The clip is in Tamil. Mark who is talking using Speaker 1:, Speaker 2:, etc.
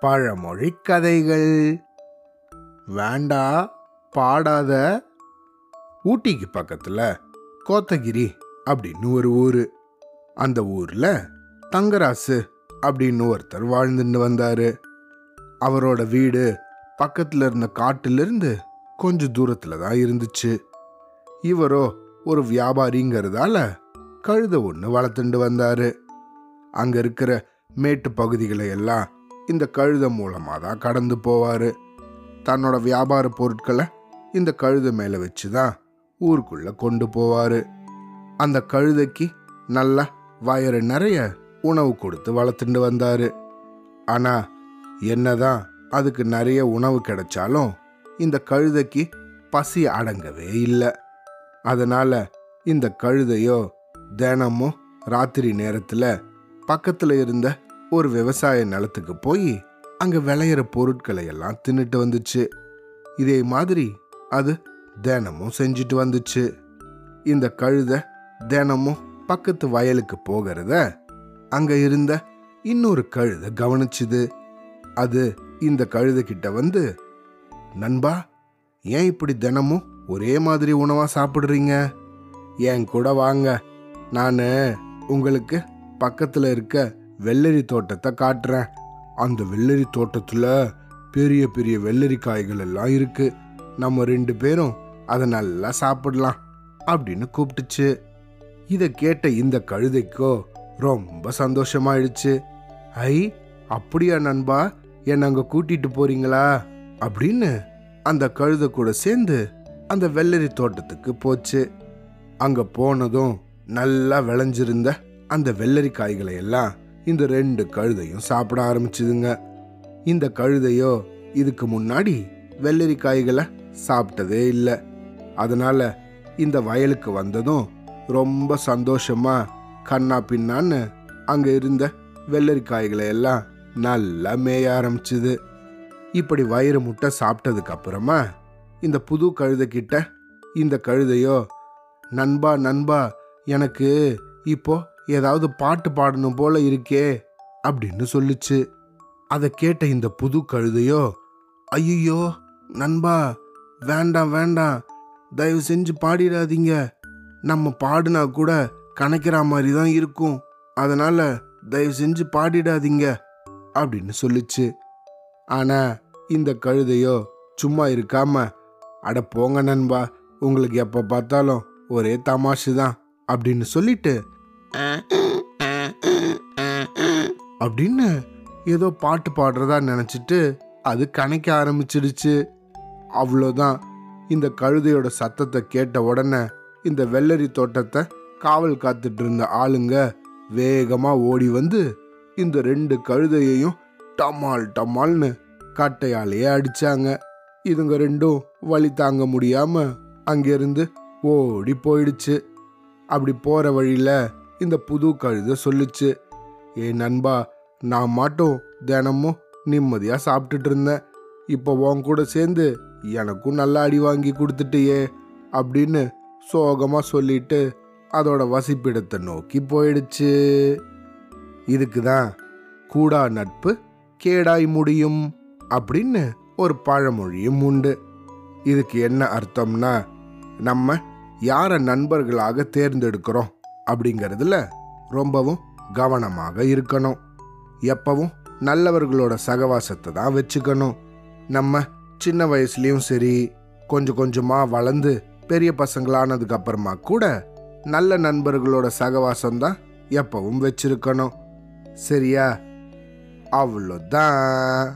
Speaker 1: பழமொழி கதைகள். வேண்டா பாடாத. ஊட்டிக்கு பக்கத்துல கோத்தகிரி அப்படின்னு ஒரு ஊரு. அந்த ஊர்ல தங்கராசு அப்படின்னு ஒருத்தர் வாழ்ந்துட்டு வந்தாரு. அவரோட வீடு பக்கத்துல இருந்த காட்டிலிருந்து கொஞ்சம் கொஞ்ச தூரத்துல தான் இருந்துச்சு. இவரோ ஒரு வியாபாரிங்கிறதால கழுத ஒன்று வளர்த்துண்டு வந்தாரு. அங்க இருக்கிற மேட்டு பகுதிகளை எல்லாம் இந்த கழுத மூலமாக தான் கடந்து போவார். தன்னோட வியாபார பொருட்களை இந்த கழுத மேலே வச்சு தான் ஊருக்குள்ள கொண்டு போவார். அந்த கழுதைக்கு நல்லா வயறு நிறைய உணவு கொடுத்து வளர்த்துட்டு வந்தார். ஆனால் என்னதான் அதுக்கு நிறைய உணவு கிடைச்சாலும் இந்த கழுதைக்கு பசி அடங்கவே இல்லை. அதனால் இந்த கழுதையோ தினமும் ராத்திரி நேரத்தில் பக்கத்துல இருந்த ஒரு விவசாய நிலத்துக்கு போய் அங்க விளையிற பொருட்களை எல்லாம் தின்னுட்டு வந்துச்சு. இதே மாதிரி அது தினமும் செஞ்சுட்டு வந்துச்சு. இந்த கழுத தினமும் பக்கத்து வயலுக்கு போகிறத அங்க இருந்த இன்னொரு கழுத கவனிச்சுது. அது இந்த கழுத கிட்ட வந்து நண்பா ஏன் இப்படி தினமும் ஒரே மாதிரி உணவா சாப்பிடுறீங்க? என் கூட வாங்க. நான் உங்களுக்கு பக்கத்தில் இருக்க வெள்ளரி தோட்டத்தை காட்டுறேன். அந்த வெள்ளரி தோட்டத்தில் பெரிய பெரிய வெள்ளரி காய்கள் எல்லாம் இருக்கு. நம்ம ரெண்டு பேரும் அதை நல்லா சாப்பிடலாம் அப்படின்னு கூப்பிட்டுச்சு. இதை கேட்ட இந்த கழுதைக்கோ ரொம்ப சந்தோஷமாயிடுச்சு. ஐ அப்படியா நண்பா என்னை அங்கே கூட்டிட்டு போறீங்களா? அப்படின்னு அந்த கழுதை கூட சேர்ந்து அந்த வெள்ளரி தோட்டத்துக்கு போச்சு. அங்கே போனதும் நல்லா விளைஞ்சிருந்த அந்த வெள்ளரி காய்களை எல்லாம் இந்த ரெண்டு கழுதையும் சாப்பிட ஆரம்பிச்சுதுங்க. இந்த கழுதையோ இதுக்கு முன்னாடி வெள்ளரி காய்களை சாப்பிட்டதே இல்லை. அதனால இந்த வயலுக்கு வந்ததும் ரொம்ப சந்தோஷமா கண்ணா பின்னான்னு அங்கே இருந்த வெள்ளரி காய்களை எல்லாம் நல்லா மேய ஆரம்பிச்சுது. இப்படி வயிறு முட்டை சாப்பிட்டதுக்கு அப்புறமா இந்த புது கழுதைக்கிட்ட இந்த கழுதையோ நண்பா நண்பா எனக்கு இப்போ ஏதாவது பாட்டு பாடணும் போல இருக்கே அப்படின்னு சொல்லுச்சு. அதை கேட்ட இந்த புது கழுதையோ ஐயோ நண்பா வேண்டாம் வேண்டாம் தயவு செஞ்சு பாடிடாதீங்க. நம்ம பாடினா கூட கணக்கிற மாதிரி தான் இருக்கும். அதனால தயவு செஞ்சு பாடிடாதீங்க அப்படின்னு சொல்லுச்சு. ஆனா இந்த கழுதையோ சும்மா இருக்காம அட போங்க நண்பா உங்களுக்கு எப்ப பார்த்தாலும் ஒரே தமாஷு தான் அப்படின்னு சொல்லிட்டு அப்படின்னு ஏதோ பாட்டு பாடுறதா நினச்சிட்டு அது கணக்க ஆரம்பிச்சிடுச்சு. அவ்வளோதான். இந்த கழுதையோட சத்தத்தை கேட்ட உடனே இந்த வெள்ளரி தோட்டத்தை காவல் காத்துட்டு இருந்த ஆளுங்க வேகமாக ஓடி வந்து இந்த ரெண்டு கழுதையையும் டமால் டமால்னு கட்டையாலேயே அடித்தாங்க இதுங்க ரெண்டும் வழி தாங்க முடியாமல் அங்கேருந்து ஓடி போயிடுச்சு. அப்படி போகிற வழியில் இந்த புது கழுதை சொல்லுச்சு. ஏ நண்பா நான் மாட்டும் தினமும் நிம்மதியாக சாப்பிட்டுட்டு இருந்தேன். இப்போ உன் கூட சேர்ந்து எனக்கும் நல்லா அடி வாங்கி கொடுத்துட்டியே அப்படின்னு சோகமாக சொல்லிட்டு அதோட வசிப்பிடத்தை நோக்கி போயிடுச்சு. இதுக்கு தான் கூடா நட்பு கேடாய் முடியும் அப்படின்னு ஒரு பழமொழியும் உண்டு. இதுக்கு என்ன அர்த்தம்னா நம்ம யாரை நண்பர்களாக தேர்ந்தெடுக்கிறோம்? அப்படிங்கிறதுல ரொம்பவும் கவனமாக இருக்கணும். எப்பவும் நல்லவர்களோட சகவாசத்தை தான் வச்சுக்கணும். நம்ம சின்ன வயசுலேயும் சரி கொஞ்சம் கொஞ்சமாக வளர்ந்து பெரிய பசங்களானதுக்கு அப்புறமா கூட நல்ல நண்பர்களோட சகவாசம் தான் எப்பவும் வச்சிருக்கணும். சரியா? அவ்வளோதான்.